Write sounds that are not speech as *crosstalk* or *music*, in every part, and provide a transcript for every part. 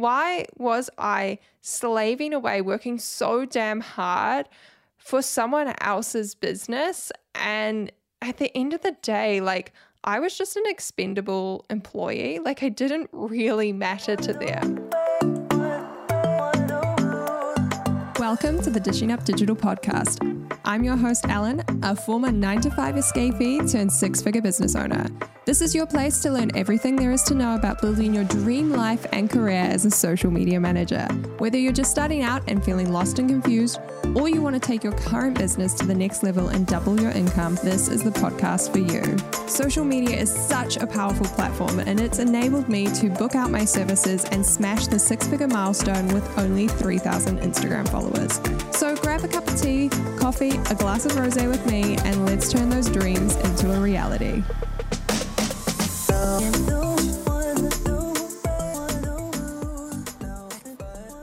Why was I slaving away, working so damn hard for someone else's business? And at the end of the day, like, I was just an expendable employee. Like, I didn't really matter to them. Welcome to the Dishing Up Digital podcast. I'm your host, Ellen, a former 9 to 5 escapee turned six figure business owner. This is your place to learn everything there is to know about building your dream life and career as a social media manager. Whether you're just starting out and feeling lost and confused, or you want to take your current business to the next level and double your income, this is the podcast for you. Social media is such a powerful platform, and it's enabled me to book out my services and smash the six figure milestone with only 3,000 Instagram followers. So grab a cup of tea, coffee, a glass of rose with me, and let's turn those dreams into a reality.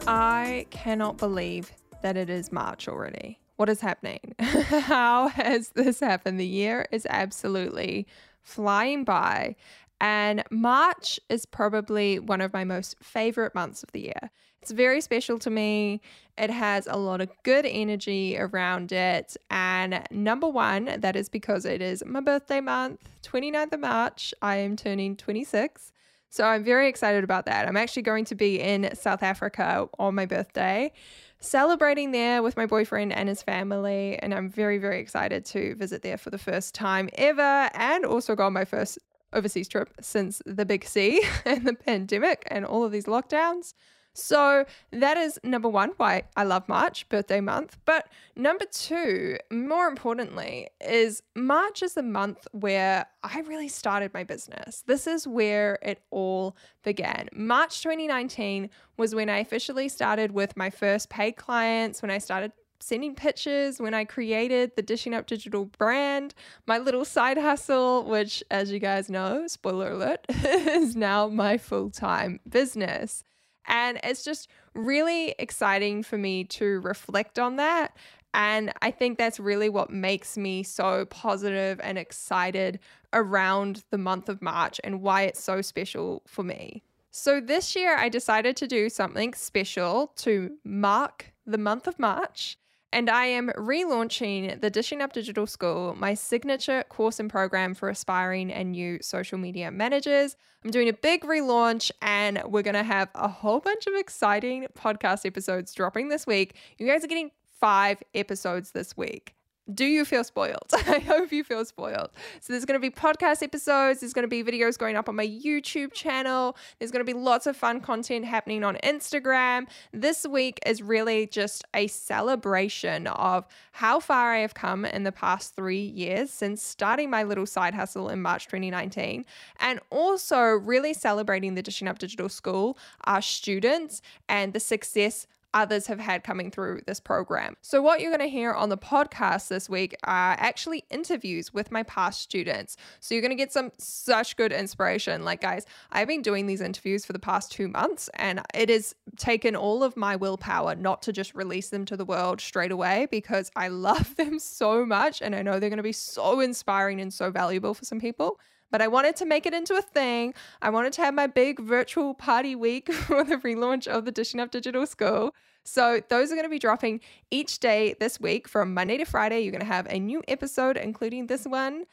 I cannot believe that it is March already. What is happening? *laughs* How has this happened? The year is absolutely flying by. And March is probably one of my most favorite months of the year. It's very special to me. It has a lot of good energy around it. And number one, that is because it is my birthday month, 29th of March. I am turning 26. So I'm very excited about that. I'm actually going to be in South Africa on my birthday, celebrating there with my boyfriend and his family. And I'm very, very excited to visit there for the first time ever and also go on my first overseas trip since the big C *laughs* and the pandemic and all of these lockdowns. So that is number one, why I love March, birthday month. But number two, more importantly, is March is the month where I really started my business. This is where it all began. March 2019 was when I officially started with my first paid clients, when I started sending pictures when I created the Dishing Up Digital brand, my little side hustle, which, as you guys know, spoiler alert, *laughs* is now my full time business. And it's just really exciting for me to reflect on that. And I think that's really what makes me so positive and excited around the month of March and why it's so special for me. So this year, I decided to do something special to mark the month of March and I am relaunching the Dishing Up Digital School, my signature course and program for aspiring and new social media managers. I'm doing a big relaunch, and we're going to have a whole bunch of exciting podcast episodes dropping this week. You guys are getting five episodes this week do you feel spoiled? *laughs* I hope you feel spoiled. So, there's going to be podcast episodes, there's going to be videos going up on my YouTube channel, there's going to be lots of fun content happening on Instagram. This week is really just a celebration of how far I have come in the past three years since starting my little side hustle in March 2019, and also really celebrating the Dishing Up Digital School, our students, and the success others have had coming through this program. So, what you're going to hear on the podcast this week are actually interviews with my past students. So, you're going to get some such good inspiration. Like, guys, I've been doing these interviews for the past two months, and it has taken all of my willpower not to just release them to the world straight away because I *laughs* love them so much. And I know they're going to be so inspiring and so valuable for some people but I wanted to make it into a thing. I wanted to have my big virtual party week *laughs* for the relaunch of the Dishing Up Digital School. So, those are going to be dropping each day this week from Monday to Friday. You're going to have a new episode, including this one.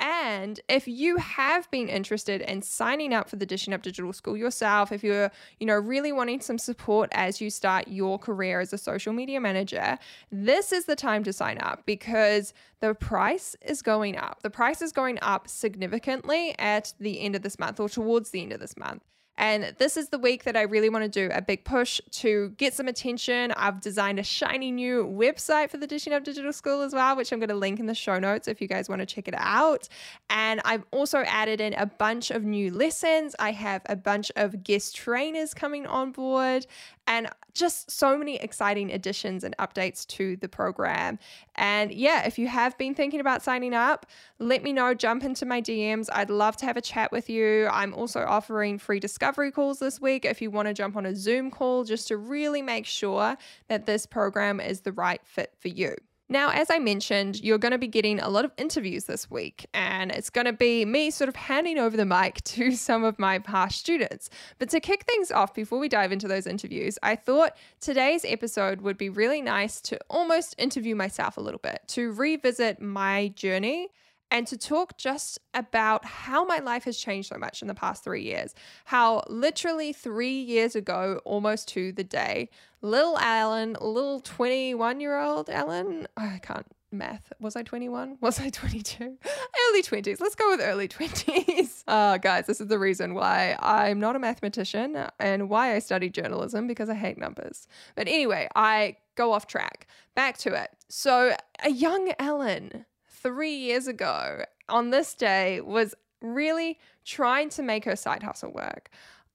And if you have been interested in signing up for the Dishing Up Digital School yourself, if you're, you know, really wanting some support as you start your career as a social media manager, this is the time to sign up because the price is going up. The price is going up significantly at the end of this month or towards the end of this month. And this is the week that I really want to do a big push to get some attention. I've designed a shiny new website for the Dishing Up Digital School as well, which I'm going to link in the show notes if you guys want to check it out. And I've also added in a bunch of new lessons. I have a bunch of guest trainers coming on board and just so many exciting additions and updates to the program. And yeah, if you have been thinking about signing up, let me know, jump into my DMs. I'd love to have a chat with you. I'm also offering free discovery calls this week if you want to jump on a Zoom call just to really make sure that this program is the right fit for you. Now, as I mentioned, you're going to be getting a lot of interviews this week, and it's going to be me sort of handing over the mic *laughs* to some of my past students. But to kick things off, before we dive into those interviews, I thought today's episode would be really nice to almost interview myself a little bit, to revisit my journey and to talk just about how my life has changed so much in the past three years. How literally three years ago, almost to the day, little Ellen, little 21 year old Ellen, I can't math. Was I 21? *laughs* Was I 22? *laughs* early 20s. Let's go with early *laughs* 20s. Uh, guys, this is the reason why I'm not a mathematician and why I studied journalism because I hate numbers. But anyway, I go off track. Back to it. So, a young Ellen three years ago on this day was really trying to make her side hustle work.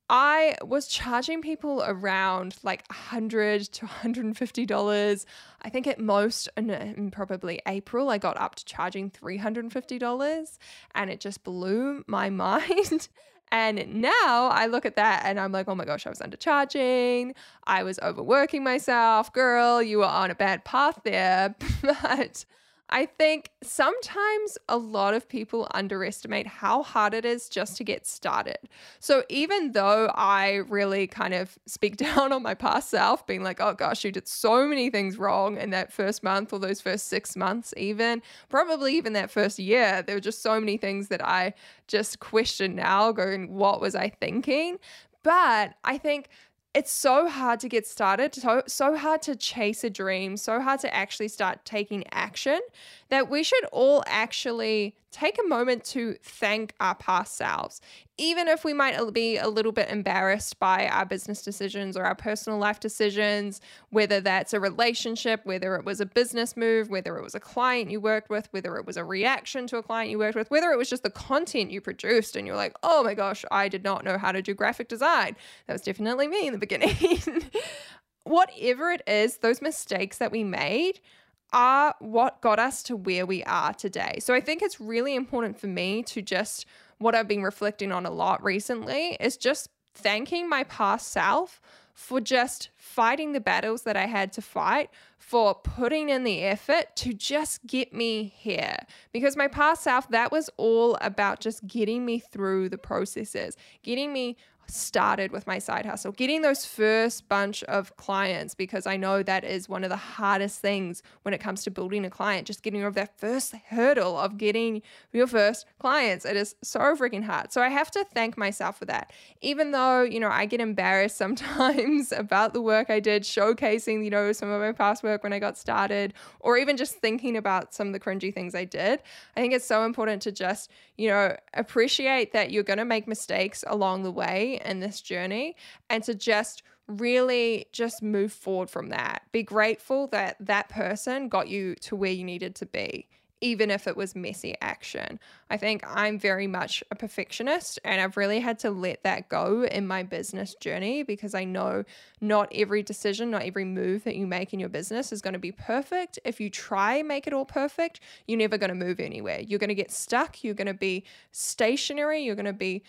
I was charging people around like 100 to 150 dollars. I think at most in, probably April I got up to charging 350 dollars and it just blew my *laughs* mind. and now I look at that and I'm like, "Oh my gosh, I was undercharging. I was overworking myself. Girl, you were on a bad path there." *laughs* but I think sometimes a lot of people underestimate how hard it is just to get started. So even though I really kind of speak *laughs* down on my past self, being like, oh gosh, you did so many things wrong in that first month or those first six months, even probably even that first year, there were just so many things that I just question now, going, what was I thinking? But I think it's so hard to get started, so, so hard to chase a dream, so hard to actually start taking action that we should all actually take a moment to thank our past selves. Even if we might be a little bit embarrassed by our business decisions or our personal life decisions, whether that's a relationship, whether it was a business move, whether it was a client you worked with, whether it was a reaction to a client you worked with, whether it was just the content you produced and you're like, oh my gosh, I did not know how to do graphic design. That was definitely me in the beginning. *laughs* Whatever it is, those mistakes that we made are what got us to where we are today. So I think it's really important for me to just, what I've been reflecting on a lot recently is just thanking my past self for just fighting the battles that I had to fight, for putting in the effort to just get me here. Because my past self, that was all about just getting me through the processes, getting me started with my side hustle, getting those first bunch of clients, because I know that is one of the hardest things when it comes to building a client, just getting over that first hurdle of getting your first clients. It is so freaking hard. So I have to thank myself for that. Even though, you know, I get embarrassed *laughs* sometimes about the work I did, showcasing, you know, some of my past work when I got started, or even just thinking about some of the cringy things I did. I think it's so important to just, you know, appreciate that you're going to make mistakes along the way in this journey and to just really just move forward from that. Be grateful that that person got you to where you needed to be even if it was messy action. I think I'm very much a perfectionist and I've really had to let that go in my business journey because I know not every decision, not every move that you make in your business is going to be perfect. If you try make it all perfect, you're never going to move anywhere. You're going to get stuck, you're going to be stationary, you're going to be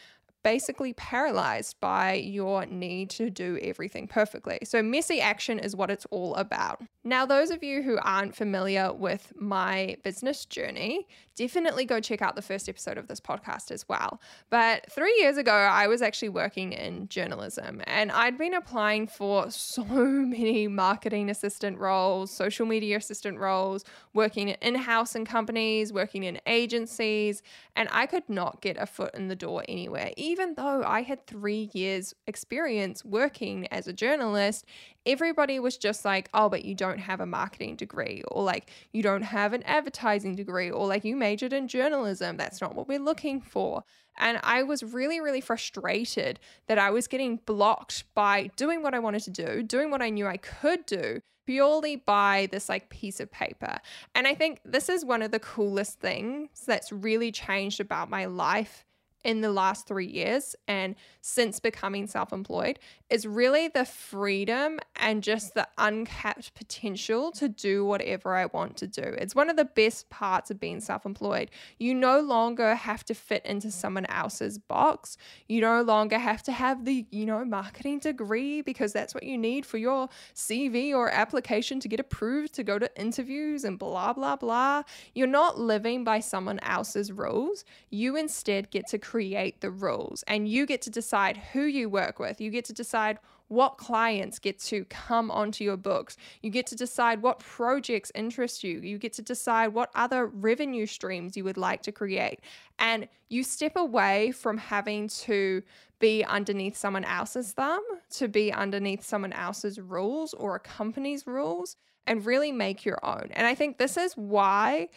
basically paralyzed by your need to do everything perfectly. So, messy action is what it's all about. Now, those of you who aren't familiar with my business journey, definitely go check out the first episode of this podcast as well. But three years ago, I was actually working in journalism and I'd been applying for so *laughs* many marketing assistant roles, social media assistant roles, working in house in companies, working in agencies, and I could not get a foot in the door anywhere. Even though I had three years' experience working as a journalist, everybody was just like, oh, but you don't have a marketing degree, or like, you don't have an advertising degree, or like, you majored in journalism. That's not what we're looking for. And I was really, really frustrated that I was getting blocked by doing what I wanted to do, doing what I knew I could do, purely by this like piece of paper. And I think this is one of the coolest things that's really changed about my life in the last three years and since becoming self employed is really the freedom and just the uncapped potential to do whatever I want to do. It's one of the best parts of being self employed. You no longer have to fit into someone else's box. You no longer have to have the, you know, marketing degree because that's what you need for your CV or application to get approved to go to interviews and blah, blah, blah. You're not living by someone else's rules. You instead get to create the rules and you get to decide who you work with. You get to decide what clients get to come onto your books. You get to decide what projects interest you. You get to decide what other revenue streams you would like to create. And you step away from having to be underneath someone else's thumb, to be underneath someone else's rules or a company's rules, and really make your own. And I think this is why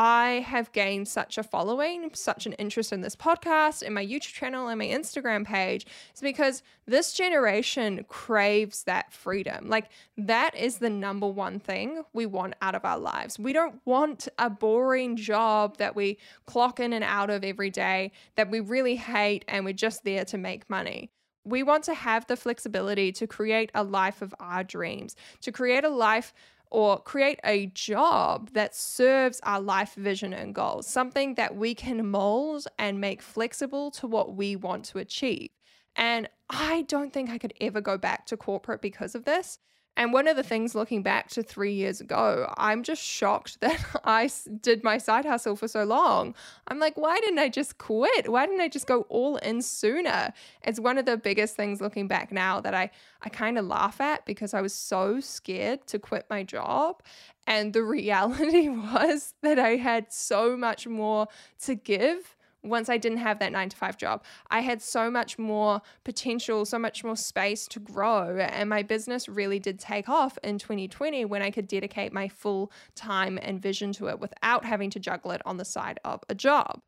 I have gained such a following, such an interest in this podcast, in my YouTube channel, and my Instagram page, is because this generation craves that freedom. Like, that is the number one thing we want out of our lives. We don't want a boring job that we clock in and out of every day, that we really hate, and we're just there to make money. We want to have the flexibility to create a life of our dreams, to create a life or create a job that serves our life vision and goals, something that we can mold and make flexible to what we want to achieve. And I don't think I could ever go back to corporate because of this. And one of the things looking back to three years ago, I'm just shocked *laughs* that I did my side hustle for so long. I'm like, why didn't I just quit? Why didn't I just go all in sooner? It's one of the biggest things looking back now that I, I kind of laugh at because I was so scared to quit my job. And the *laughs* reality *laughs* was that I had so much more to give once I didn't have that nine to five job, I had so much more potential, so much more space to grow. And my business really did take off in 2020 when I could dedicate my full time and vision to it without having to juggle it on the side of a job.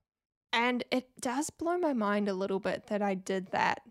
And it does blow my mind a little bit that I did that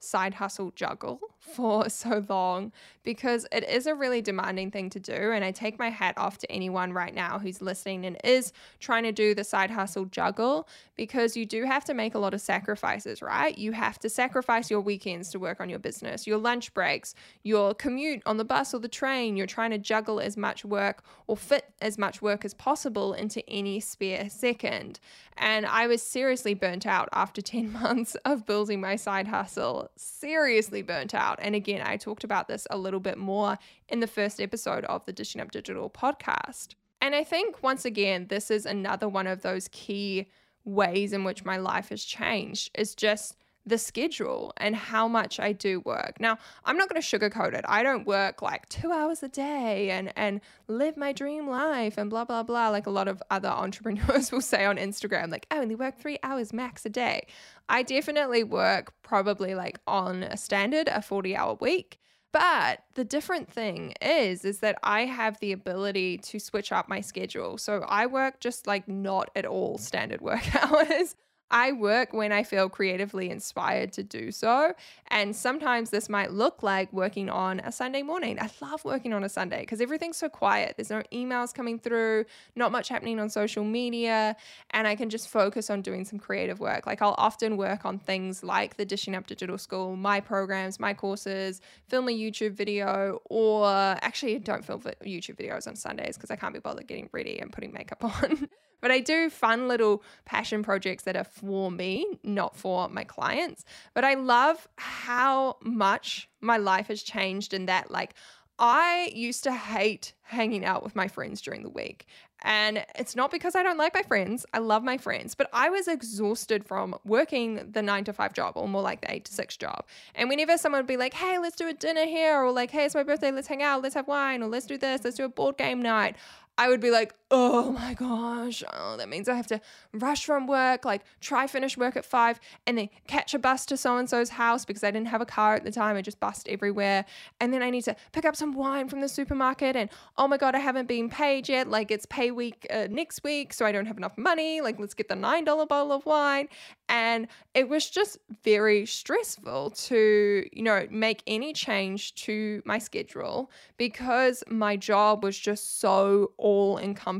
side hustle juggle for *laughs* so long because it is a really demanding thing to do. And I take my hat off to anyone right now who's listening and is trying to do the side hustle juggle because you do have to make a lot of sacrifices, right? You have to sacrifice your weekends to work on your business, your lunch breaks, your commute on the bus or the train. You're trying to juggle as much work or fit as much work as possible into any spare second. And I was seriously burnt out after *laughs* 10 months of building my side hustle seriously burnt out. And again, I talked about this a little bit more in the first episode of the Dishing Up Digital podcast. And I think once again, this is another one of those key ways in which my life has changed is just the schedule and how much I do work. Now, I'm not going to sugarcoat it. I don't work like 2 hours a day and and live my dream life and blah blah blah like a lot of other *laughs* entrepreneurs will say on Instagram like "Oh, I only work 3 hours max a day. I definitely work probably like on a standard a 40-hour week. But the different thing is is that I have the ability to switch up my schedule. So I work just like not at all standard work *laughs* hours. I work when I feel creatively inspired to do so. And sometimes this might look like working on a Sunday morning. I love working on a Sunday because everything's so quiet. There's no emails coming through, not much happening on social media, and I can just focus on doing some creative work. Like I'll often work on things like the Dishing Up Digital School, my programs, my courses, film a YouTube video, or actually, don't film YouTube videos on Sundays because I can't be bothered getting ready and putting makeup *laughs* on. But I do fun little passion projects that are for me, not for my clients. But I love how much my life has changed in that, like, I used to hate hanging out with my friends during the week. And it's not because I don't like my friends. I love my friends, but I was exhausted from working the nine to five job or more like the eight to six job. And whenever someone would be like, hey, let's do a dinner here, or like, hey, it's my birthday, let's hang out, let's have wine, or let's do this, let's do a board game night, I would be like, oh my gosh, oh, that means I have to rush from work, like try finish work at five, and then catch a bus to so and so's house because I didn't have a car at the time. I just bussed everywhere. And then I need to pick up some wine from the supermarket, and oh my God, I haven't been paid yet. Like it's pay week uh, next week, so I don't have enough money. Like let's get the $9 bottle of wine. And it was just very stressful to, you know, make any change to my schedule because my job was just so all encompassing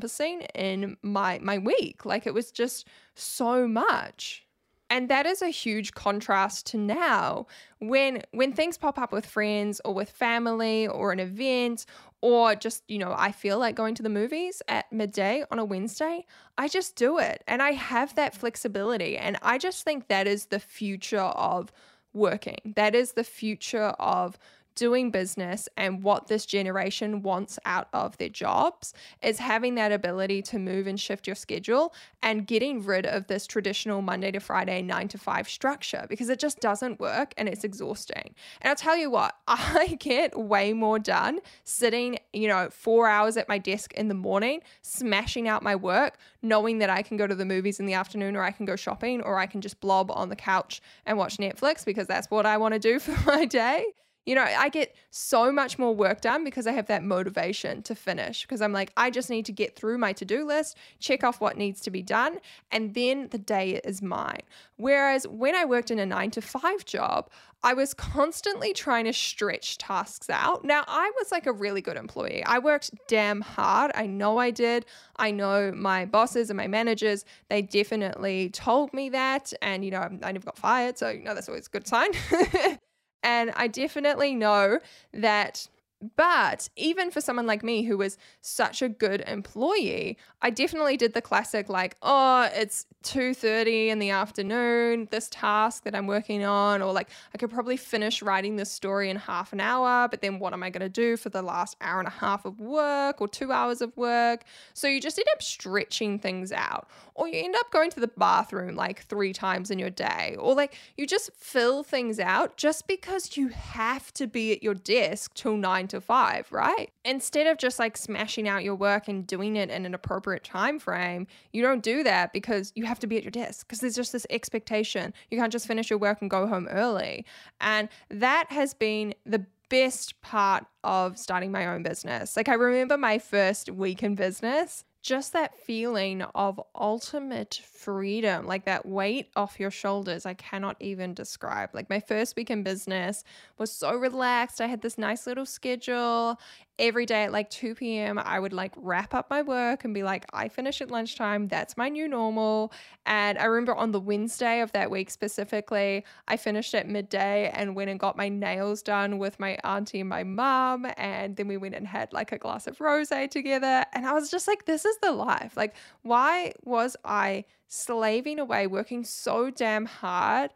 in my my week. Like it was just so much. And that is a huge contrast to now when when things pop up with friends or with family or an event or just, you know, I feel like going to the movies at midday on a Wednesday, I just do it. And I have that flexibility. And I just think that is the future of working. That is the future of doing business and what this generation wants out of their jobs is having that ability to move and shift your schedule and getting rid of this traditional Monday to Friday, nine to five structure because it just doesn't work and it's exhausting. And I'll tell you what, *laughs* I get way more done sitting, you know, four hours at my desk in the morning, smashing out my work, knowing that I can go to the movies in the afternoon or I can go shopping or I can just blob on the couch and watch Netflix because that's what I want to do *laughs* for my day you know, I get so much more work done because I have that motivation to finish. Because I'm like, I just need to get through my to do list, check off what needs to be done, and then the day is mine. Whereas when I worked in a nine to five job, I was constantly trying to stretch tasks out. Now, I was like a really good employee. I worked damn hard. I know I did. I know my bosses and my managers, they definitely told me that. And, you know, I never got fired. So, you know, that's always a good sign. *laughs* And I definitely know that but even for someone like me who was such a good employee, I definitely did the classic like, oh, it's 2:30 in the afternoon, this task that I'm working on or like I could probably finish writing this story in half an hour, but then what am I going to do for the last hour and a half of work or 2 hours of work? So you just end up stretching things out or you end up going to the bathroom like 3 times in your day or like you just fill things out just because you have to be at your desk till 9 to five, right? Instead of just like smashing out your work and doing it in an appropriate time frame, you don't do that because you have to be at your desk because there's just this expectation. You can't just finish your work and go home early. And that has been the best part of starting my own business. Like I remember my first week in business just that feeling of ultimate freedom, like that weight off your shoulders, I cannot even describe. Like my first week in business was so relaxed. I had this nice little schedule every day at like 2 p.m., I would like wrap up my work and be like, I finish at lunchtime. That's my new normal. And I remember on the Wednesday of that week specifically, I finished at midday and went and got my nails done with my auntie and my mom. And then we went and had like a glass of rose together. And I was just like, this is the life. Like, why was I slaving away, working so damn hard?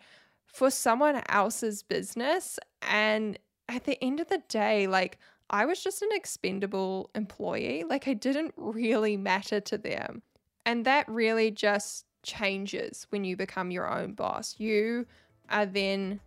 For someone else's business. And at the end of the day, like, I was just an expendable employee. Like I didn't really matter to them. And that really just changes when you become your own boss. You are then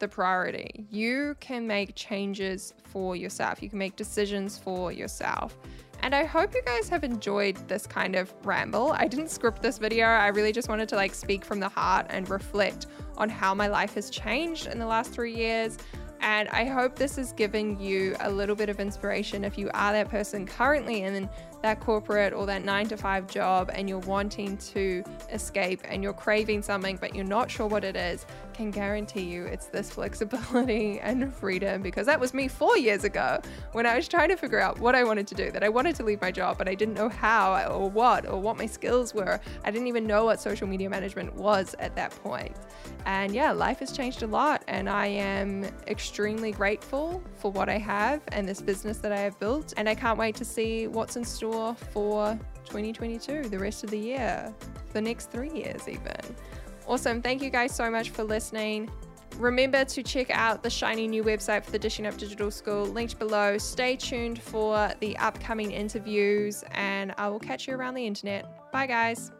the priority. You can make changes for yourself, you can make decisions for yourself. And I hope you guys have enjoyed this kind of ramble. I didn't script this video. I really just wanted to like speak from the heart and reflect on how my life has changed in the last 3 years and I hope this is giving you a little bit of inspiration if you are that person currently in that corporate or that nine to five job and you're wanting to escape and you're craving something but you're not sure what it is, can guarantee you it's this flexibility *laughs* and freedom because that was me four years ago when I was trying to figure out what I wanted to do, that I wanted to leave my job, but I didn't know how or what or what my skills were. I didn't even know what social media management was at that point. And yeah, life has changed a lot and I am extremely grateful for what I have and this business that I have built. And I can't wait to see what's in store for 2022, the rest of the year, the next three years, even. Awesome. Thank you guys so much for listening. Remember to check out the shiny new website for the Dishing Up Digital School, linked below. Stay tuned for the upcoming interviews, and I will catch you around the internet. Bye, guys.